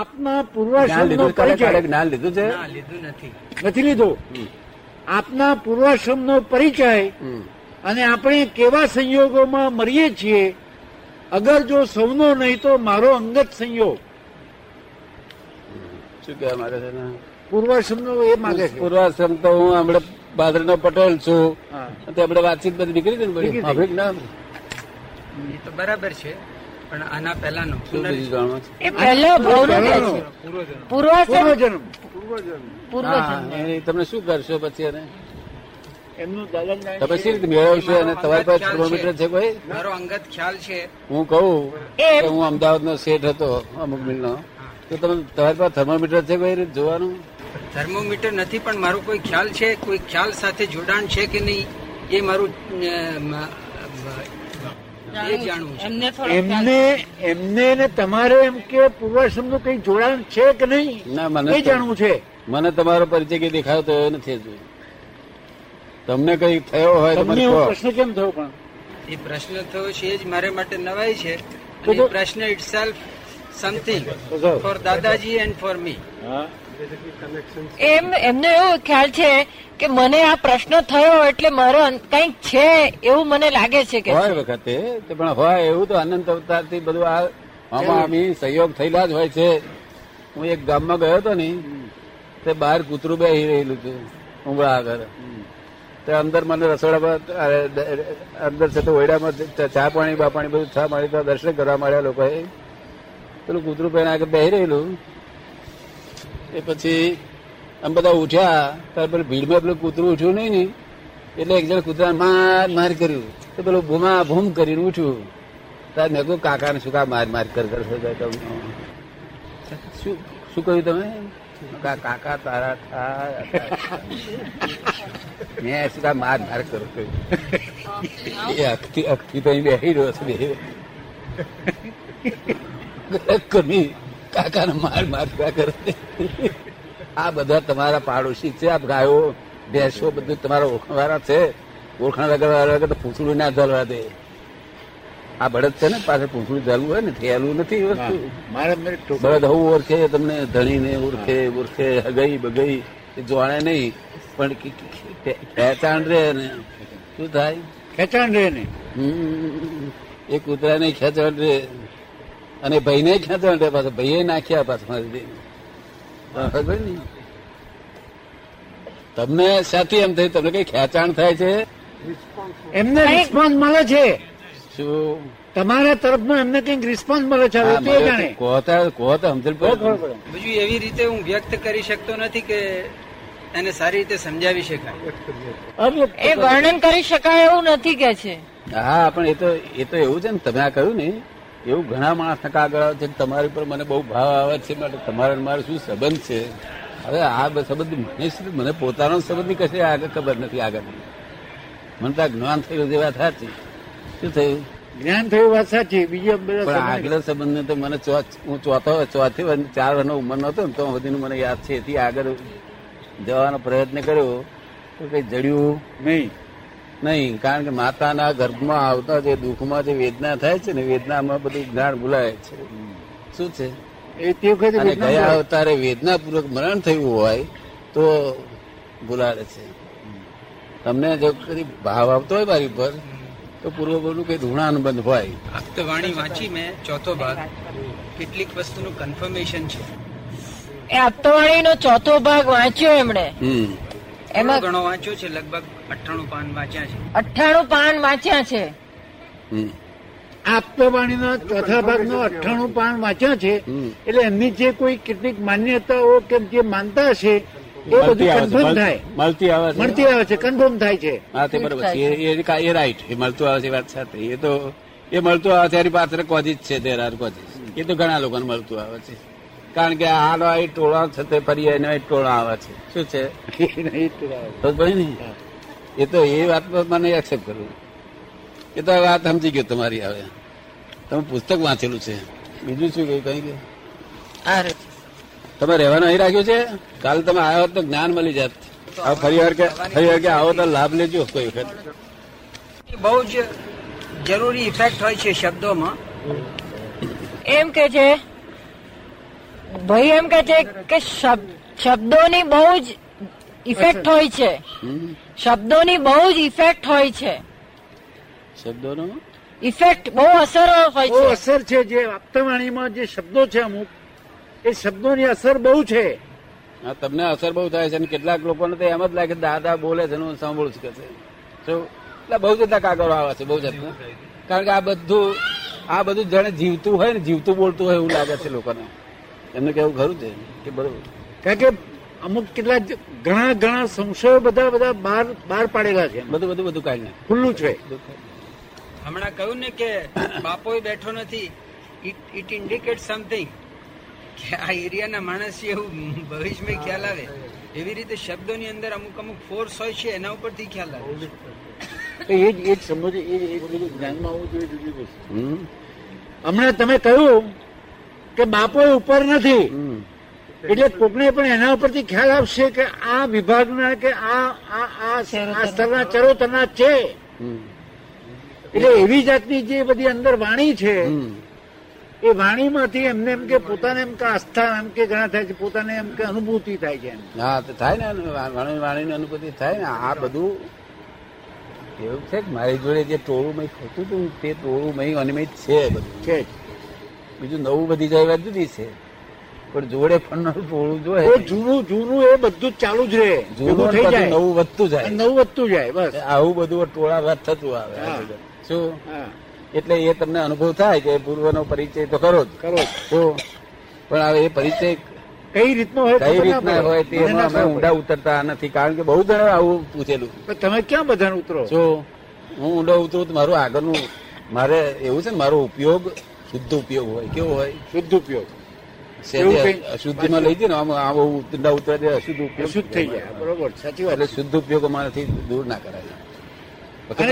આપના પૂર્વાશ્રમનો પરિચય. જ્ઞાન લીધું છે? લીધું નથી. નથી લીધો. આપના પૂર્વાશ્રમનો પરિચય અને આપણે કેવા સંયોગોમાં મરીએ છીએ અગર જો સૌનો નહીં તો મારો અંગત સંયોગ. શું કહેવા માંગે છે ને? પૂર્વાશ્રમનો એ માગે છે. પૂર્વાશ્રમ તો હું હમણાં બાદરનો પટેલ છું. તો આપણે વાતચીત બધી નીકળી ગઈ ને બધી ના એ તો બરાબર છે. પણ આના પહેલાનો. એ પહેલો પૂર્વ જન્મ તમે શું કરશો પછી એને? એમનું દાદા તમે શી રીતે મેળવશો અને તમારી પાસે કિલોમીટર થર્મોમીટર છે. કોઈ? મારો અંગત ખ્યાલ છે. હું કહું કે હું અમદાવાદનો શેઠ હતો અમુક મિલનો. તો તમે તમારી પાસે થર્મોમીટર છે કોઈ રીતે જોવાનું? થર્મોમીટર નથી પણ મારો કોઈ ખ્યાલ છે કોઈ ખ્યાલ સાથે જોડાણ છે કે નહીં એ મારું એમને એમને એમને ને તમારે એમ કે પૂર્વાશ્રમનું કઈ જોડાણ છે કે નહીં? ના મને જાણવું છે? મને તમારો પરિચય કઈ દેખાયો તો એ નથી તમને કઈ થયો હોય તો તમને મને પ્રશ્ન કેમ થયો પણ? એ પ્રશ્ન થયો છે એ જ મારે માટે નવાઈ છે. પ્રશ્ન itself something for dadaji and for me હા. એમ એમને એવો ખ્યાલ છે કે મને આ પ્રશ્ન થયો એટલે મારો કંઈક છે એવું મને લાગે છે કે હોય વખતે પણ હોય એવું તો અનંત અવતારથી બધું આ આમાં આમી સહયોગ થયેલા જ હોય છે. હું એક ગામમાં ગયો હતો ને તે બહાર કૂતરું બેસી રહેલું હતું ઉમરા આગળ. તે અંદર મને રસોડામાં અંદર છે તો ઓયડામાં ચા પાણી બા પાણી બધું ચા પાણી દર્શન કરવા માંડ્યા લોકોએ. પેલું કૂતરું પહેલા આગળ બેહી રહેલું. એ પછી આમ બધા ઉઠ્યા ત્યારે પેલું ભીડમાં પેલું કૂતરું ઉઠ્યું નહીં ને, એટલે એક જણ કૂતરા માર માર કર્યું. તો પેલું ભૂમા ભૂમ કરીને ઉઠ્યું. ત્યારે મેં કહ્યું કાકાને શું કા માર માર કર કર છો શું શું કહ્યું તમે? કાકા, તારા થાય મેં શું માર માર કરો કહ્યું એ અખથી અખથી તો અહીં બેસી રહ્યો છે બે કમી. કાકાને માર માર કર્યા કરે. આ બધા તમારા પાડોશી છે આ ગાયો ભેંસો બધું તમારા ઓળખવાળા છે. ઓળખાણ વગર વગર તો પૂંછડું ના ધરવા દે. આ બળદ છે ને પાછળ પૂંછડું ધરવું હોય ને થયેલું નથી વસ્તુ. બળદ હું ઓળખે તમને ધણીને ઓળખે ઓળખે હગઈ બગઈ એ જોણે નહીં. પણ ખેંચાણ રે ને. શું થાય? ખેંચાણ રહે ને હમ. એ કૂતરાને ખેંચાણ રે અને ભાઈને રે પાછા ભાઈએ નાખ્યા પાછા તમને સાથી એમ થયું? તમને કઈ ખેંચાણ થાય છે? એમને રિસ્પોન્સ મળે છે. શું? તમારા તરફનો એમને કંઈક રિસ્પોન્સ મળે છે હવે હા, તે જાણે. તો કહો તો- કહો તો સમજણ પડે. બીજું એવી રીતે હું વ્યક્ત કરી શકતો નથી કે એને સારી રીતે સમજાવી શકાય. એ વર્ણન કરી શકાય એવું નથી કે છે. હા પણ એ તો એ તો એવું છે ને તમે આ કહ્યું ને. એવું ઘણા માણસ આગળ આવે છે તમારી પર મને બહુ ભાવ આવે છે માટે તમારા મારે શું સંબંધ છે? હવે આ સંબંધ મને શું મને પોતાનો સંબંધ કશે આગળ ખબર નથી આગળ. મને તો જ્ઞાન થયું છે વાત સાચી. શું થયું? જ્ઞાન થયું વાત સાચી બીજા પણ આગલા સંબંધ તો મને હું ચોથો ચોથી વર્ષ ચાર વર્ષનો ઉંમરનો નહોતો ને તો સુધીનું મને યાદ છે. એથી આગળ જવાનો પ્રયત્ન કર્યો. તો કઈ જડ્યું નહીં. નહીં કારણ કે માતાના ગર્ભમાં આવતા જે દુઃખમાં જે વેદના થાય છે ને વેદનામાં બધું જ્ઞાન ભૂલાય છે. શું છે? એ તે વખતે અને ગયા. અવતારે વેદનાપૂર્વક મરણ થયું હોય તો ભૂલાડે છે. તમને જો કદી ભાવ આવતો હોય મારી પર તો પૂર્વપરનું કઈ ઋણાનુબંધ હોય. આપતવાણી વાંચી મેં ચોથો ભાગ. કેટલીક વસ્તુનું કન્ફર્મેશન છે. એ આપતવાણીનો ચોથો ભાગ વાંચ્યો એમણે. હમ. એમાં ઘણો વાંચ્યો છે લગભગ અઠાણું પાન વાંચ્યા છે. અઠાણું પાન વાંચ્યા છે. આપતવાણીના ચોથા ભાગનો અઠાણું પાન વાંચ્યા છે એટલે એમની જે કોઈ કેટલીક માન્યતાઓ કે જે માનતા હશે એ બધું છે કન્ફર્મ થાય. મળતી આવે છે. મળતી આવે છે કન્ફર્મ થાય છે. હા તે બરોબર છે. એ રાઈટ એ મળતું આવે છે વાત સાથે. એ તો એ મળતું આવે છે એની પાત્ર કોજી જ છે દેરાર કોજી એ તો ઘણા લોકોને મળતું આવે છે. કારણ કે આનો આ ટોળા છે તે ફરી એનો એ ટોળા આવે છે. શું છે? તો ને એ તો એ વાત મને એક્સેપ્ટ કરવું એ તો વાત સમજી ગયો તમારી હવે. તમે પુસ્તક વાંચેલું છે. બીજું શું કઈ કઈ ગયું આ રે. તમે રહેવાનું અહીં રાખ્યું છે? કાલે તમે આવ્યો હોત તો જ્ઞાન મળી જાત. ફરી વાર કે ફરી વાર કે આવો તો લાભ લેજો કોઈ વખત. બહુ જ જરૂરી ઇફેક્ટ હોય છે શબ્દોમાં. એમ કે છે ભાઈ એમ કે છે કે શબ- શબ્દોની બહુ જ ઇફેક્ટ હોય છે. શબ્દોની બહુ જ ઇફેક્ટ હોય છે. શબ્દોનો? ઇફેક્ટ બહુ અસર હોય બહુ છે. અસર છે જે આપતાવાણીમાં જે શબ્દો છે અમુક એ શબ્દોની અસર બહુ છે. હા તમને અસર બહુ થાય છે અને કેટલાક લોકોને તો એમ જ લાગે કે દાદા બોલે છે હું સાંભળું છું કે છે. એટલે બહુ જતા કાગળો આવે છે બહુ જતા કારણ કે આ બધું આ બધું જાણે જીવતું હોય ને જીવતું બોલતું હોય એવું લાગે છે લોકોને. એમને કેવું ખરું છે કે બરોબર. કારણ કે અમુક કેટલા ઘણા ઘણા સંશયો બધા બધા બહાર બહાર પાડેલા છે બધું બધું બધું કાઢી નહીં. ખુલ્લું છે. હમણાં કહ્યું ને કે બાપોય બેઠો નથી. ઇટ ઇન્ડિકેટ સમથિંગ કે આ એરિયાના માણસ એવું ભવિષ્યમાં ખ્યાલ આવે. એવી રીતે શબ્દોની અંદર અમુક અમુક ફોર્સ હોય છે એના ઉપરથી ખ્યાલ આવે. તો એ જ એ જ સમજ એ જ- એ જ બધું જ્ઞાનમાં આવવું જોઈએ જુદી વસ્તુ. હમણાં તમે કહ્યું કે બાપો ઉપર નથી. એટલે કોકને પણ એના ઉપરથી ખ્યાલ આવશે કે આ વિભાગના કે આ આ આ આ સ્તરના ચરોતરના છે. એટલે એવી જાતની જે બધી અંદર વાણી છે એ વાણીમાંથી એમને એમ કે પોતાને એમ કે આસ્થા એમ કે ઘણા થાય છે પોતાને એમ કે અનુભૂતિ થાય છે હા તો થાય ને વાણી વાણીની અનુભૂતિ થાય ને. આ બધું એવું છે કે મારી જોડે જે ટોળું મય ખોતું હતું તે ટોળું મય અનિમિત છે બધું. છે જ. બીજું નવું બધી જાય વાત જુદી છે. પણ જોડે ફરનારું ટોળું જોઈએ જૂનું જૂનું એ બધું જ ચાલુ જ રહે. જૂનું થઈ જાય. નવું વધતું જાય. નવું વધતું જાય બસ. આવું બધું ટોળા વાત થતું આવે. શું? એટલે એ તમને અનુભવ થાય કે પૂર્વનો પરિચય તો કરો જ. કરો શું પણ હવે એ પરિચય કઈ રીતનો હોય કઈ રીતના હોય તે અમે ઊંડા ઉતરતા નથી. કારણ કે બહુ જણા આવું પૂછેલું. તમે ક્યાં બધાને ઉતરો? જો. હું ઊંડો ઉતરું તો મારું આગળનું મારે એવું છે ને મારો ઉપયોગ શુદ્ધ ઉપયોગ હોય કેવો હોય? શુદ્ધ ઉપયોગ. અશુદ્ધિમાં લઈ જાય ને આમ આમ બહુ ઊંડા ઉતરા જાય અશુદ્ધ ઉપયોગ શુદ્ધ થઈ જાય બરોબર સાચી વાત. એટલે શુદ્ધ ઉપયોગ અમારાથી દૂર ના કરાય.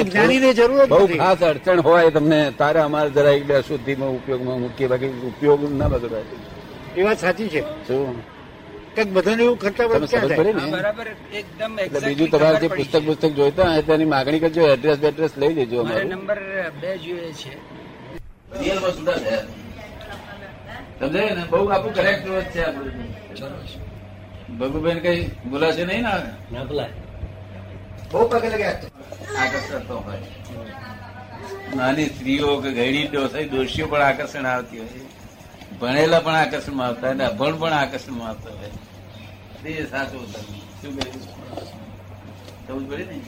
જ્ઞાનીને જરૂર બહુ ખાસ અડચણ હોય તમને તારે અમારે જરા એટલે અશુદ્ધિમાં ઉપયોગમાં મૂકીએ બાકી ઉપયોગ ના બગડાય એ વાત સાચી છે. શું? કંઈક બધાને એવું ખર્ચા બરાબર. એકદમ બીજું તમારે જે પુસ્તક પુસ્તક જોઈતા હોય તેની માગણી કરજો એડ્રેસ બેડ્રેસ લઈ લેજો મારે નંબર બે જોઈએ છે. રિયલમાં સુધા થયા સમજાય ને? બહુ આપણું કરેક્ટ જ છે આપણું. ભગુબેન કઈ બોલાશે નહીં ને બહુ પગે લગ્યા આકર્ષણ તો હોય. નાની સ્ત્રીઓ કે ગયડી ડોસાઈ દોષીઓ પણ આકર્ષણ આવતી હોય. ભણેલા પણ આકર્ષણમાં આવતા હોય અભણ પણ આકર્ષણમાં આવતા હોય. સાચું શું કહ્યું? સમજ પડી ને?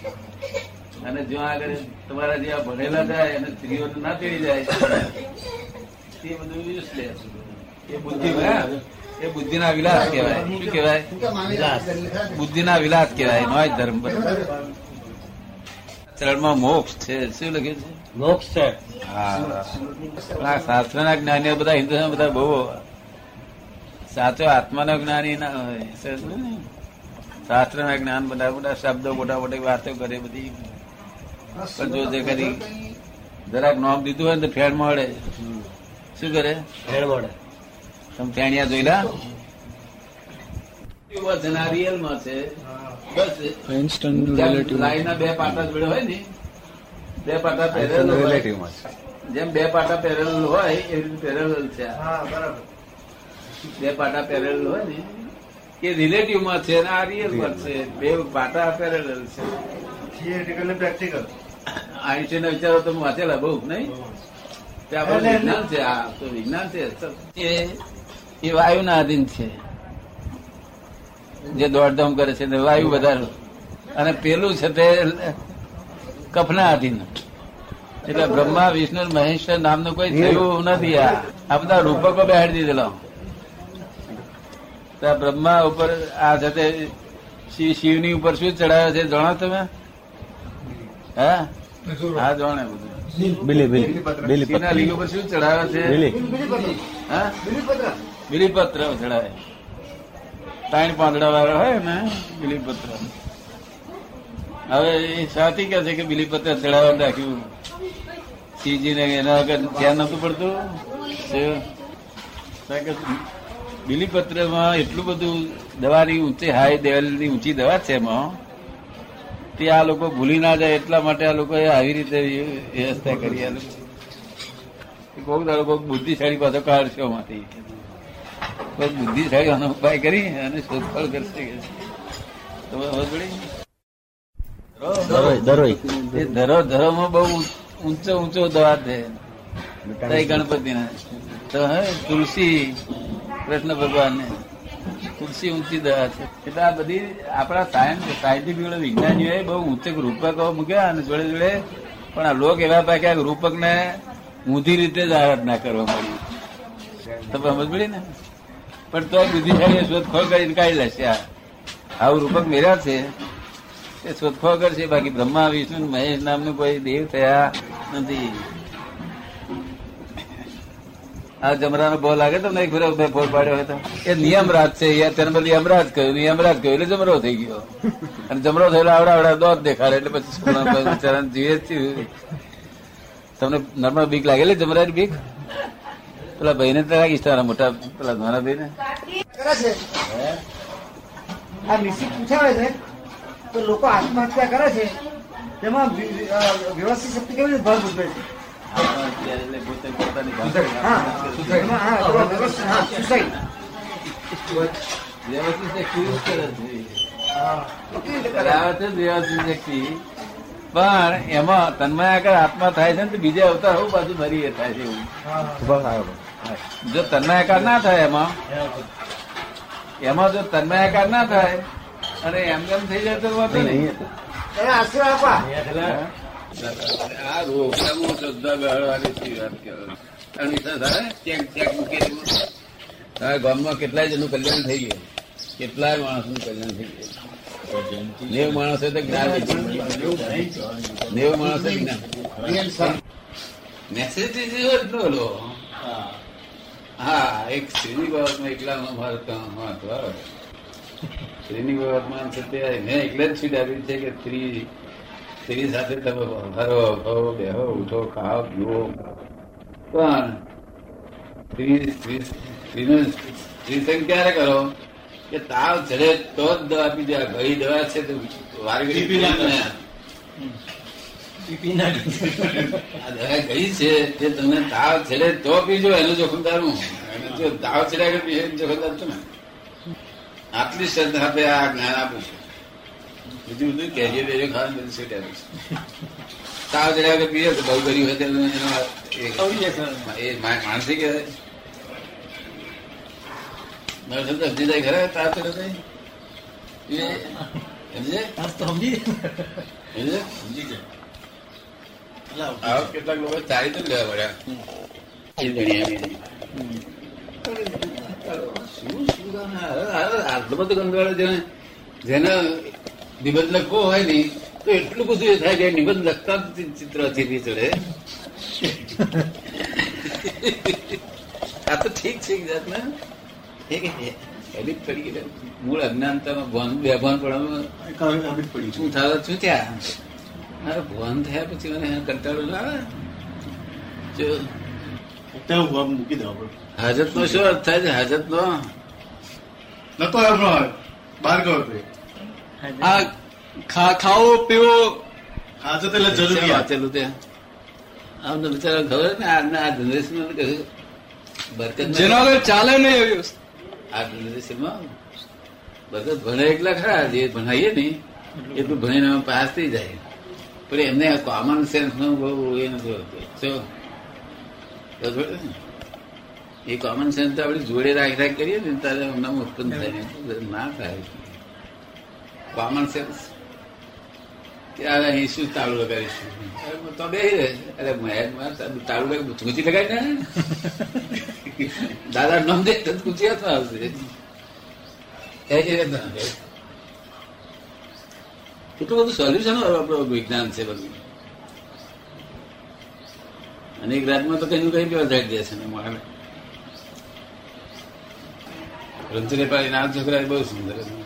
અને જો આગળ તમારા જે ભણેલા જાય અને સ્ત્રીઓ ના તેડી જાય તે બધું યુઝલેસ એ બુદ્ધિ એ બુદ્ધિ ના વિલાસ કહેવાય. શું કહેવાય? બુદ્ધિના વિલાસ કહેવાય નો ધર્મ બરોબર ચરણમાં મોક્ષ છે. શું લખ્યું છે? મોક્ષ છે. હા. શાસ્ત્ર ના જ્ઞાનીઓ બધા હિન્દુ બધા બહુ સાચો આત્માનો જ્ઞાની ના હોય. શાસ્ત્ર ના જ્ઞાન બધા બધા શબ્દો મોટા મોટી વાતો કરે બધી પણ જો જે કરી જરાક નોમ દીધું હોય ને તો ફેર મળે. શું કરે? ફેર મળે. તમે ફેણિયા છે. બસ. જેમ લાઈનના બે પાટા જોડે હોય ને બે પાટા પેરેલલ હોય. જેમ બે પાટા પહેરેલ હોય એવી રીતે પહેરેલ છે. બે પાટા પહેરેલ હોય ને એ રિલેટિવમાં છે અને આ રિયલમાં છે. બે પાટા પહેરેલ છે. આઈન્સ્ટાઈન ના વિચારો તમે વાંચેલા બહુ નહીં? તે આપણું વિજ્ઞાન છે આ તો વિજ્ઞાન છે એ એ વાયુના અધીન છે. જે દોડધામ કરે છે વાયુ વધારે. અને પેલું છે તે કફના અધીન એટલે બ્રહ્મા વિષ્ણુ મહેશ્વર નામનું કોઈ થયું નથી આ. આ બધા રૂપકો બેહાડી દીધેલો. બ્રહ્મા ઉપર આ શિવ શિવની ઉપર શું ચડાવ્યો છે જણાવ તમે? હા? હા જાણે બધું. બિલી. બિલી બિલી. શિવના લિંગ ઉપર શું ચડાવે છે? બિલી. હા? બિલીપત્ર ચડાવે. ત્રણ પાંદડા વાળો હોય ને બિલીપત્ર હવે એ સાથી કે છે કે બિલીપત્ર ચડાવવા રાખ્યું ને એના વગર ધ્યાન નતું પડતું. બિલીપત્રમાં બિલીપત્રમાં એટલું બધું દવાની ઊંચી હાઈ લેવલની ઊંચી દવા છે એમાં. તે આ લોકો ભૂલી ના જાય એટલા માટે આ લોકોએ આવી રીતે વ્યવસ્થા કરી આ લોકો દાડો કોઈક બુદ્ધિશાળી પાછો કાઢશે માંથી કોઈક બુદ્ધિશાળી આનો ઉપાય કરી અને શોધખોળ કરશે તમે ખબર દરોઈ ધરો માં બહુ ઊંચો ઊંચો દવા છે ગણપતિ ગણપતિના તો હે તુલસી કૃષ્ણ ભગવાન તુલસી ઊંચી દવા છે. એટલે આ બધી આપણા સાયન્સ સાયન્ટિફિક વિજ્ઞાનીઓએ બહુ ઊંચે રૂપકો મૂક્યા અને જોડે જોડે પણ આ લોક એવા પાક્યા કે રૂપકને ઊંધી રીતે જ આરાધના કરવા મળી તમે સમજ પડી ને? પણ તો બુદ્ધિશાળી શોધખોળ કરીને કાઢી લેશે આ. આવું રૂપક મેળ્યા છે. એ શોધખોળ કરશે. બાકી બ્રહ્મા, વિષ્ણુ, મહેશ નામનું કોઈ દેવ થયા નથી. આ જમરાનો બો લાગે તમને? એક ફેરો બે ભોર પાડ્યો હતો. એ નિયમરાજ છે. યાર તેને બદલે યમરાજ કહ્યું. નિયમરાજ કહ્યું એટલે જમરો થઈ ગયો. અને જમરો થયેલો આવડા આવડા દોત દેખાડે એટલે પછી બિચારાને જીવે થયું. તમને નર્મદ બીક લાગેલી જમરાજ બીક? પેલા ભાઈને તો લાગી તારા મોટા પેલા નાના ભાઈને. આ પૂછાવે છે તો લોકો આત્મહત્યા કરે છે? તેમાં વ્યવસ્થિત શક્તિ કેવી રીતે ભાગ ભજવે છે? ભાષા- એમાં તન્મય પણ તન્મયાકાર આત્મા થાય છે ને બીજા અવતાર હું પાછું ફરી થાય છે એવું. જો તન્મયાકાર ના થાય એમાં એમાં જો તન્મયાકાર ના થાય અને એમ એમ થઈ જાય તો વાંધો નહીં. આશીર્વાદ આપા. આ ગામમાં કેટલાય જણનું કલ્યાણ થઈ ગયું કેટલાય માણસનું કલ્યાણ થઈ ગયું નેવ માણસે તો જ્ઞાન નેવ માણસે જ્ઞાન મેસેજ એટલો લો હા એક શ્રીની બાબતમાં એકલામાં મારું કામ? હતું શ્રીની બાબતમાં છે તે મેં એકલે જ છીડાવ્યું છે કે સ્ત્રી સ્ત્રી સાથે તમે હરો ભરો બેહો ઉઠો ખાઓ પીવો. પણ સ્ત્રી સ્ત્રી સ્ત્રીનો સ્ત્રી સંગ ક્યારે કરો? કે તાવ ચડે તો જ દવા પી દેવા. ગઈ દવા છે તો વારગડી પી દવા ગઈ છે તે તમને તાવ ચડે તો પીજો. એનું જોખમદાર હું જો તાવ ચડ્યા કે પીએ જોખમદાર છો ને? આટલી શ્રદ્ધા આપે આ જ્ઞાન આપું છું. બીજું બધું કેરીએ બેરીએ ખાવાનું બધું સેટ આપું તાવ ચડ્યા કે પીએ તો બહુ ગરી હોય તો એનો એ- માનસિક સમજ સમજી જાય ખરા તાવ ચડે તો? એ સમજી સમજે આવા કેટલાક લોકો ચારી તો લેવા પડ્યા આટલો બધો જેને જેને નિબંધ લખવો હોય ને તો એટલું બધું એ થાય કે નિબંધ લખતા જ ચિત્ર ચીરી ચડે. આ તો ઠીક છે જાતના. પડી ગઈ. મૂળ અજ્ઞાનતામાં ભાન બેભાન પડવામાં શું થાય છું ત્યાં મારે ભાન થયા પછી મને કંટાળો આવે? જો. મૂકી દો હાજત નો શું અર્થ થાય છે? હાજત નો નતો એમનો બહાર ગયો આ ખા- ખાવો પીવો હાજત એટલે જરૂરી વાંચેલું તે. આમ તો બિચારા ખબર ને આજના આ જનરેશન બરકત જેના વગર ચાલે નહીં એવી વસ્તુ. આ જનરેશનમાં બરકત ભણે એકલા ખરા જે ભણાઈએ ને એટલું ભણીને પાસ થઈ જાય. પણ એમને કોમન સેન્સ નો બહુ એ નથી હોતું. એ કોમન સેન્સ તો આપણે જોડે રાખ રાખ કરીએ ને ત્યારે એમનામાં ઉત્પન્ન થાય. ના થાય. કોમન સેન્સ કે અહીં શું તાળું લગાવીશું? અરે તો બે અરે તાળું લગાવી. ગુચી લગાવી ને? દાદા નામ દે તો ગુચી હાથમાં આવશે. કેટલું બધું સોલ્યુશન આપણું વિજ્ઞાન છે બધું. અનેક રાતમાં તો કઈ કઈ થઈ જાય છે ને મારે રંજુ પાડી ના છોકરા બહુ સુંદર હે.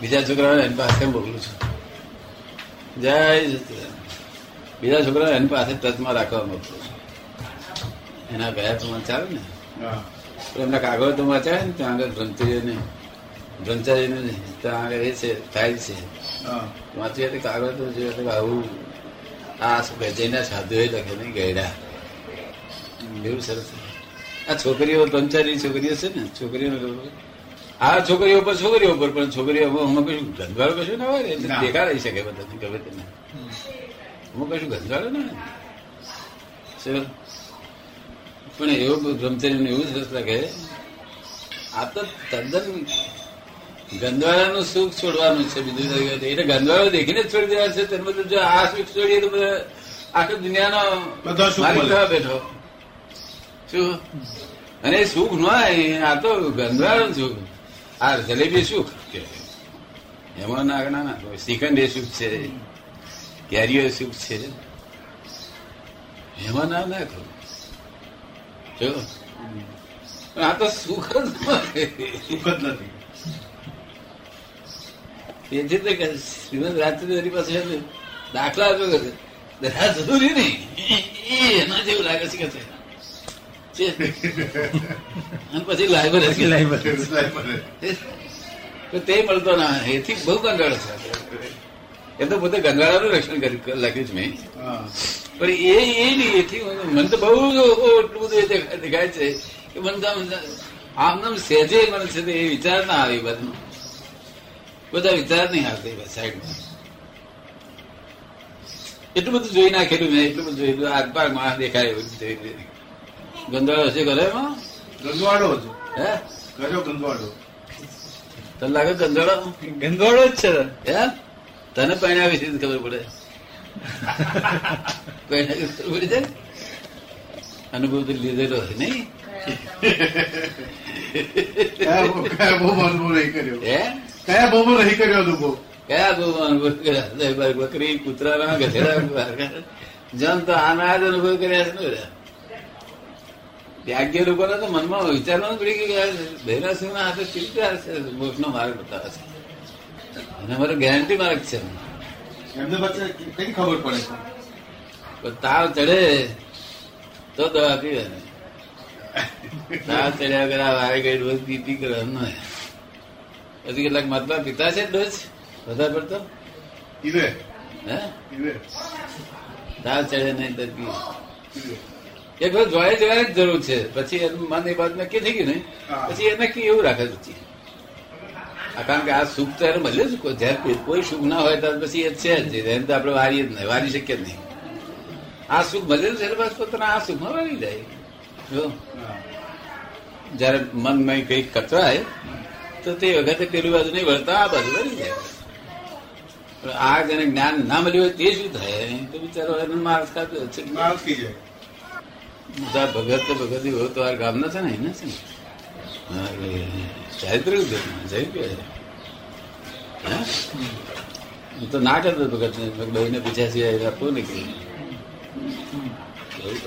બીજા છોકરાઓ એની પાસે મોકલું છું. જય બીજા છોકરાઓ એની પાસે ટચમાં રાખવા મોકલું છું. એના ગયા તો ચાલે ને? એમના કાગળ તો વાંચાય ને? ત્યાં આગળ બ્રહ્મચર્યને બ્રહ્મચારીને ત્યાં આગળ એ છે થાય છે. વાંચીએ તો કાગળ તો જોઈએ તો આવું આ જૈના સાધુએ લખે નહીં ગયડા એવું સરસ. આ છોકરીઓ ત્રણ ચાર છોકરીઓ છે ને? છોકરીઓ આ છોકરીઓ પર છોકરીઓ પર પણ છોકરીઓ અમે કશું ગંધવાળો કશું ના હોય ને એટલે. દેખાડી શકે બધા ગમે તેને અમુક કશું ગંધવાળો ના? પણ એવું બ્રહ્મચર્ય એવું જ રસ લાગે. આ તો તદ્દન ગંધવાળાનું સુખ છોડવાનું છે બીજું. એટલે ગંધવાળો દેખીને જ છોડી દેવા છે તેનું બધું જો આ સુખ છોડીએ તો બધા આખી દુનિયાનો માલિક થવા બેઠો. શું? અને સુખ ન હોય આ તો ગંધવાળું સુખ. આ જલેબી સુખ કે એમાં ના ના ના શ્રીખંડ એ સુખ છે? કેરીઓ સુખ છે? એમાં ના નાખો જો. પણ આ તો સુખ જ સુખ જ નથી. તેથી તો શ્રીમદ રાજચંદ્ર પાસે દાખલા આપ્યો કે દરા જરૂરી નહીં. એ એના જેવું લાગે છે કે. અને પછી લાઈબર હશે. તો તે મળતો ના એથી બહુ ગંગાળો છે એ તો પોતે ગંગાળાનું રક્ષણ લખ્યું છે મેં પણ એ એ નહીં એથી મને- તો બહુ એટલું બધું દેખાય છે કે મને તો આમ નામ સહેજે મને છે તે એ વિચાર ના આવે એ બાજુ બધા વિચાર નહીં આવતા સાઈડમાં એટલું બધું જોઈ નાખેલું મેં એટલું બધું જોયેલું આગ પાગમાં દેખાય એવું જોઈ લીધું. છે ઘરે એમાં? ગંધવાડો છે હે? કર્યો ગંધવાડો તને લાગે ગંધવાડો ગંદવાડો જ છે હે? તને પૈણા વિશે ખબર પડે. પૈણા વિશે ખબર પડી જાય અનુભવ તો લીધેલો છે નહીં? કયા બહુ- અનુભવ નહીં કર્યો? હે? કયા બહુ નહીં કર્યો અનુભવ? કયા બહુ અનુભવ કર્યા? બકરી કૂતરાના ગધેડા જન તો આના જ અનુભવ કર્યા છે ને બધા. ત્યાગ્ય લોકોને તો મનમાં વિચારવાનું પડી ગયું કે યાર બહેરાસિંહના હાથે ચિંતા છે? મોક્ષનો માર્ગ બતાવે છે. અને મારો ગેરંટી માર્ગ છે. એમને પછી કઈ ખબર પડે છે? તાવ ચડે તો દવા પીવે તાવ ચડ્યા વગર વારે ગઈ ડોઝ પીપી કરવાનું. પછી કેટલાક મતલબ પીતા છે ડોઝ? વધારે પડતો? ઈવે હે? તાવ ચડે નહીં તો પી એક વખત જોયા જવાની જ જરૂર છે. પછી એનું મન એ બાજુ નક્કી થઈ ગયું ને પછી એ નક્કી એવું રાખે પછી કારણ કે આ સુખ તો એને મળ્યું છે કોઈ- કોઈ- સુખ ના હોય ત્યારે પછી એ છે જ. એને તો આપણે વારીએ જ નહીં. વારી શકીએ જ નહીં. આ સુખ મળેલું છે એટલે બસ પોતાના આ સુખમાં વારી જાય. જો. જયારે મનમાં કઈ કચરાય તો તે વખતે પેલી બાજુ નહીં વળતા આ બાજુ વળી જાય. આ જેને જ્ઞાન ના મળ્યું હોય તે શું થાય? તો બિચારો એને માર્ગ ખાતો છે માલ થઈ જાય. ભગત તો ભગતની તો આ ગામના છે ને એના છે ને? ચારિત્ર જઈ ગયા હું? તો ના કરતો ભગત ને બહેને પૂછ્યા છે આપવું ને કે. એવું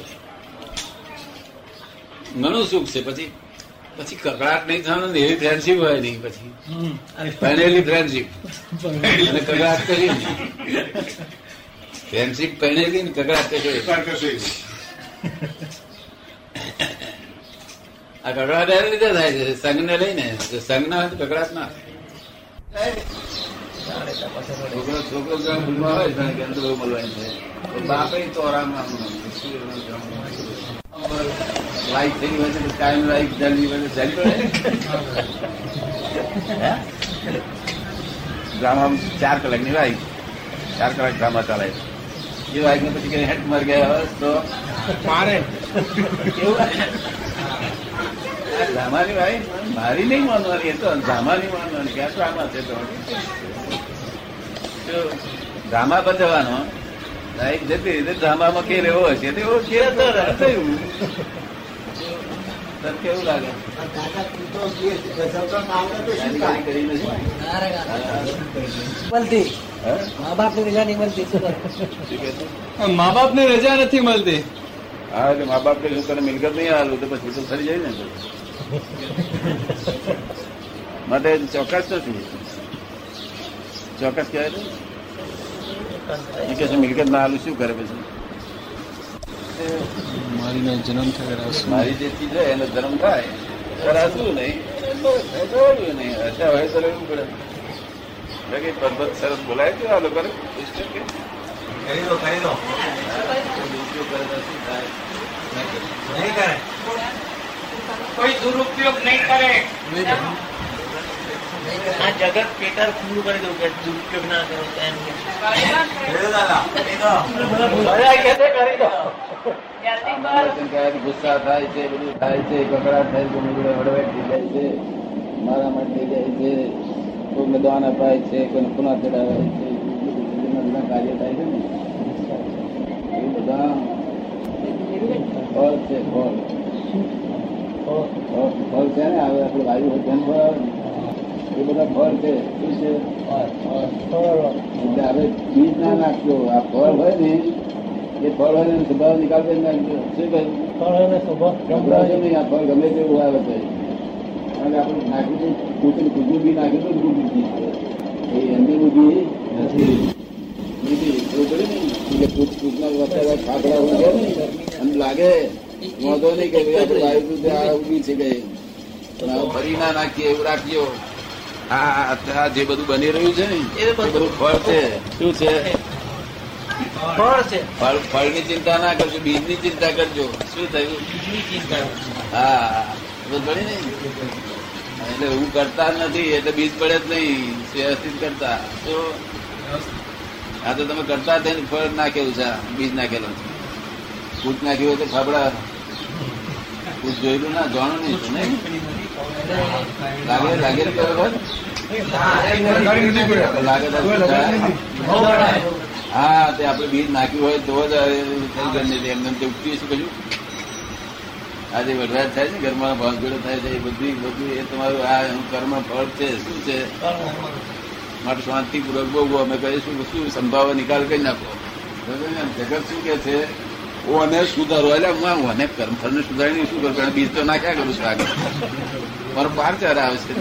ઘણું સુખ છે પછી પછી કકડાટ નહીં થવાનું ને એવી ફ્રેન્ડશીપ હોય નહીં પછી. પહેણેલી ફ્રેન્ડશીપ અને કકડાટ કરી ફ્રેન્ડશીપ પહેણેલી ને કકડાટ કરી એવું. આ કકડાટ એના રીતે થાય છે. સંઘ ને લઈને સંઘ ના હોય તો કકડાટ ના. છોકરો છોકરો ભૂલમાં હોય છે છે જલ્દી ડ્રામા ચાર કલાકની લાઈફ ચાર કલાક ડ્રામા ચાલે એ વાઈફ ને પછી કઈ હેટ મર ગયા હોય તો? મારે. કેવું? આ ડ્રામાની મારી નહીં માનવાની એ તો ધામાની માનવાની કે તો આમાં છે તો. જો ડ્રામા બતાવવાનો લાઈફ જતી રીતે ડ્રામામાં કે રહેવો હશે તે એવો ખેલ તો થયું તને કેવું લાગે? મા બાપની રજા નહીં મળતી? મા બાપ ને રજા નથી મળતી. હા એટલે મા બાપ કે શું તને મિલકત નહીં આવેલું તો પછી તો ફરી જાય ને માટે ચોક્કસ નથી. ચોક્કસ કહેવાય ને? કે છે મિલકત ના આલું શું કરે પછી? મારીનો જન્મ થાય મારી જે ચીજ હોય એનો જન્મ થાય. કરાશું નહીં. દોડવું નહીં. અત્યારે હોય તો રહેવું પડે. સરસ બોલાય છે આ લોકોને? સિસ્ટમ કે? કરી દો કરી દો? નહીં કરે. કોઈ દુરુપયોગ નહીં કરે. આ જગત પેટર ખુલ્લું કરી દઉં કે દુરુપયોગ ના કરો એમ ગુસ્સા થાય છે બધું થાય છે કકડાટ થાય છે હળવેટ થઈ જાય છે મારામાર થઈ જાય છે કોઈને દાન અપાય છે કોઈને પુના ચડાવાય છે બધા કાર્ય થાય છે ને. એ બધા. ફળ છે ફળ. ફળ છે ને હવે આપણે વાયુ ધ્યાન ફળ એ બધા ફળ છે, શું છે? એટલે હવે ના નાખજો. આ ફળ હોય ને, એ ફળ હોય ને સ્વભાવ નિકાલ કરી નાખજો શું કહ્યું ગભરાશો નહીં, આ ફળ ગમે તેવું આવે છે. અને આપણે નાખી હતું કૂતરું કૂતરું બી નાખી હતું ને કૂતરું બી છે. એ એમની બુદ્ધિ નથી. ને. ફાફડા ઉગે ને લાગે, વાંધો નહીં કે વાયુ આ ઊભી છે કે. પણ ફરી ના નાખીએ, એવું રાખજો આ જે બધું બની રહ્યું છે ને એ બધું ફળ છે. શું છે? ફળ છે. ફળ ફળની ચિંતા ના કરજો બીજની ચિંતા કરજો. શું થયું? બીજની ચિંતા હા પડી ને એટલે હું કરતા જ નથી એટલે બીજ પડે જ નહીં. વ્યવસ્થિત કરતા. તો આ તો તમે કરતા થઈને ફળ નાખેલું છે બીજ નાખેલું છે. ફૂટ નાખ્યું હોય તો ફાફડા જોયેલું ના, જાણું નહીં લાગે લાગે? હા, તે આપણે બીજ નાખ્યું હોય તો જ એમને કહ્યું આજે વરસાદ થાય છે, ઘરમાં ભાંગેડો થાય છે, એ બધી, બધું એ તમારું આ કર્મ ફળ છે, શું છે? માટે શાંતિપૂર્વક બહુ અમે કહીશું, શું સંભાવ નિકાલ કરી નાખો? જગત શું કે છે? અને સુધારો, એટલે હું અને સુધારી નહીં શું કરું? બીજ તો નાખ્યા કરું છું આગળ મારો બાર ચાર આવે છે.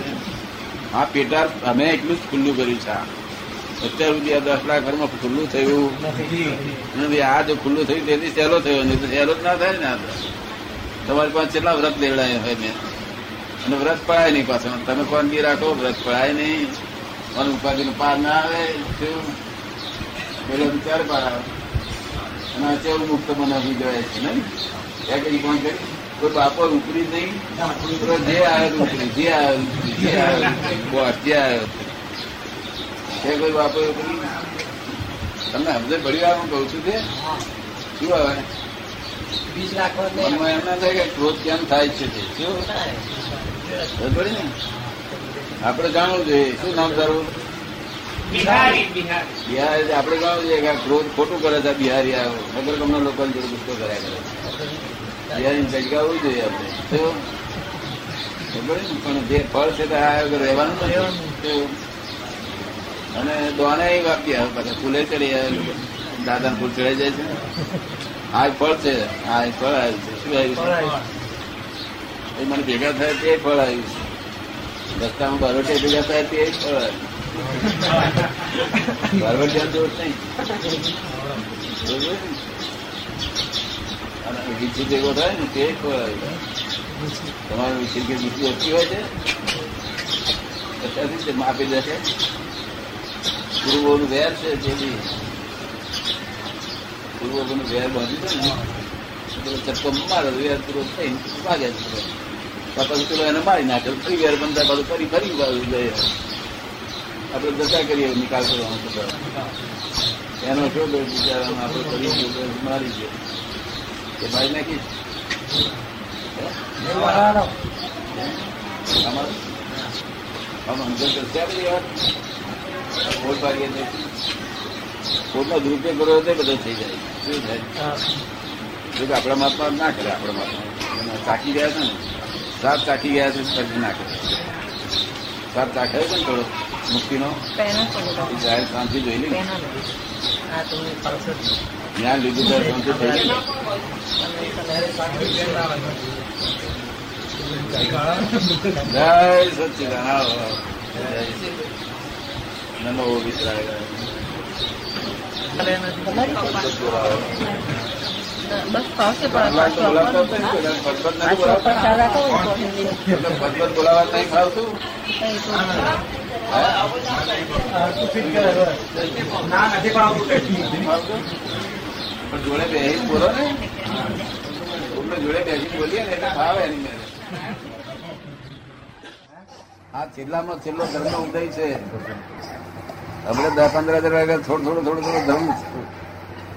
આ પેટા અમે એટલું જ ખુલ્લું કર્યું છે અત્યાર સુધી આ દસ લાખ ઘરમાં ખુલ્લું થયું. નથી આ જો ખુલ્લું થયું તેથી સહેલો થયો. નહીં તો સહેલો જ ના થાય ને આ. તમારી પાસે કેટલા વ્રત લેવડાય હોય મેં? અને વ્રત પડાય નહીં પાછો. તમે કોનગી રાખો, વ્રત પડાય નહીં. અને ઉપાધિ પાર ના આવે, શું? પેલો વિચાર પાર આવે. અને આ ચેવું મુક્ત બનાવી જવાય છે નહીં? એ કઈ કોણ કરી કોઈ બાપો ઉપરી નહીં જે આવ્યો ઉપરી જે આવ્યો જે આવ્યો બોસ જે આવ્યો છે કોઈ બાપો ઉપરી તમને સમજે પડી વાર કહું છું તે શું આવે બીજ નાખવા. મનમાં એમ ના થાય કે ક્રોધ કેમ થાય છે તે શું? આપણે જાણવું જોઈએ શું નામ તારું? બિહારી આપણે જાણવું જોઈએ કે આ ક્રોધ ખોટું કરે છે બિહારી વગર તમને લોકો જોડે ગુસ્સો કર્યા કરે છે. બિહારી હોવી જોઈએ આપણે. પણ જે ફળ છે તે આ વગર રહેવાનું નથી. શું? અને દોને વાપી આવે પાછા ફૂલે ચડી આવે દાદા ફૂલ ચડાઈ જાય છે. આ ફળ છે. આ ફળ આવ્યું છે. શું આવ્યું છે? એ મને ભેગા થાય તે ફળ આવ્યું છે. રસ્તામાં બરોટે ભેગા થાય તે ફળ આવ્યું બારવટિયા દોષ નહીં બરોબર ને? અને વિચિત એવો થાય ને તે જ ફળ આવ્યું તમારું કે વિચિત ઓછી હોય છે અત્યારથી તે માપી દેશે પૂર્વોનું વેર છે જે બી પૂર્વોનું વેર બાંધ્યું છે ને ચક્કો મારે વેર પૂરો થઈને ભાગે છે પછી એને મારી નાખે ફરી વેર બંધા પાછું ફરી ફરી બાજુ ગયે આપણે જતા કરીએ નિકાલ કરવાનો બધા એનો શું દોષ બિચારાનો આપણે કરી ગયો મારી ગયો કે ભાઈ નાખી ખોટનો દુરુપયોગ કરવો તો બધો થઈ જાય. શું થાય? જો કે આપણા મહાત્મા ના કરે આપણા મહાત્મા. ચાકી ગયા છે ને? સાપ ચાકી ગયા છે ના કરે. સાપ ચાખે છે ને થોડો. મુક્તિનો જાહેર શાંતિ જોઈ લે. જ્ઞાન લીધું ત્યારે શાંતિ થઈ જય સચિદાન આવો, આવો. જય નમો વિતરાય બસ પાછું બોલાવતા નહીં ફાવતું ના આ છેલ્લામાં છેલ્લો ધર્મ ઉદય છે. આપણે દસ પંદર હજાર વાગ્યા થોડું થોડું થોડું થોડું ધર્મ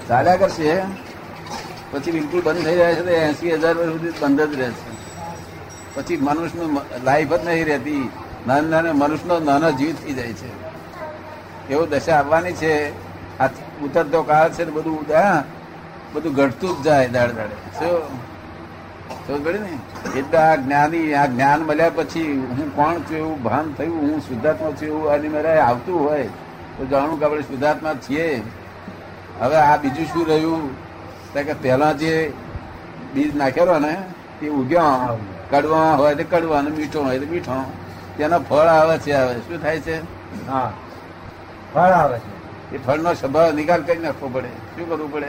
ચાલ્યા કરશે. પછી બિલકુલ બંધ થઈ જાય છે તો એસી હજાર સુધી બંધ જ રહેશે. પછી મનુષ્યનું લાઈફ જ નહીં રહેતી. નાના નાના મનુષ્યનો નાનો જીવ થઈ જાય છે. એવું દશા આવવાની છે. આ ઉતરતો કાળ છે ને બધું હા, બધું ઘટતું જ જાય દાડે દાડે. શું? સમજ ને? એટલે આ જ્ઞાની આ જ્ઞાન મળ્યા પછી હું કોણ છું એવું ભાન થયું હું શુદ્ધાત્મા છું એવું આની મારે આવતું હોય તો જાણું કે આપણે શુદ્ધાત્મા છીએ. હવે આ બીજું શું રહ્યું? કે પહેલા જે બીજ નાખેલો ને એ ઉગ્યો. કડવા હોય તો કડવા અને મીઠો હોય તો મીઠો. તેનો ફળ આવે છે હવે. શું થાય છે? હા. ફળ આવે છે. એ ફળનો સ્વભાવ નિકાલ કરી નાખવો પડે. શું કરવું પડે?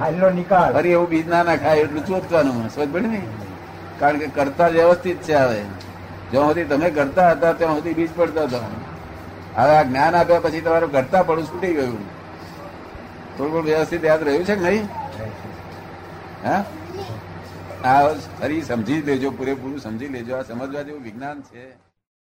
હાલનો નિકાલ. ફરી એવું બીજ ના નાખાય એટલું ચોતવાનું સમજ પડે ને? કારણ કે કરતા વ્યવસ્થિત છે હવે. જ્યાં સુધી તમે કરતા હતા ત્યાં સુધી બીજ પડતા હતા. હવે આ જ્ઞાન આપ્યા પછી તમારું કરતા પડું છૂટી ગયું. થોડું થોડું વ્યવસ્થિત યાદ રહ્યું છે કે નહીં? હા? આ ફરી સમજી લેજો પૂરેપૂરું સમજી લેજો. આ સમજવા જેવું વિજ્ઞાન છે.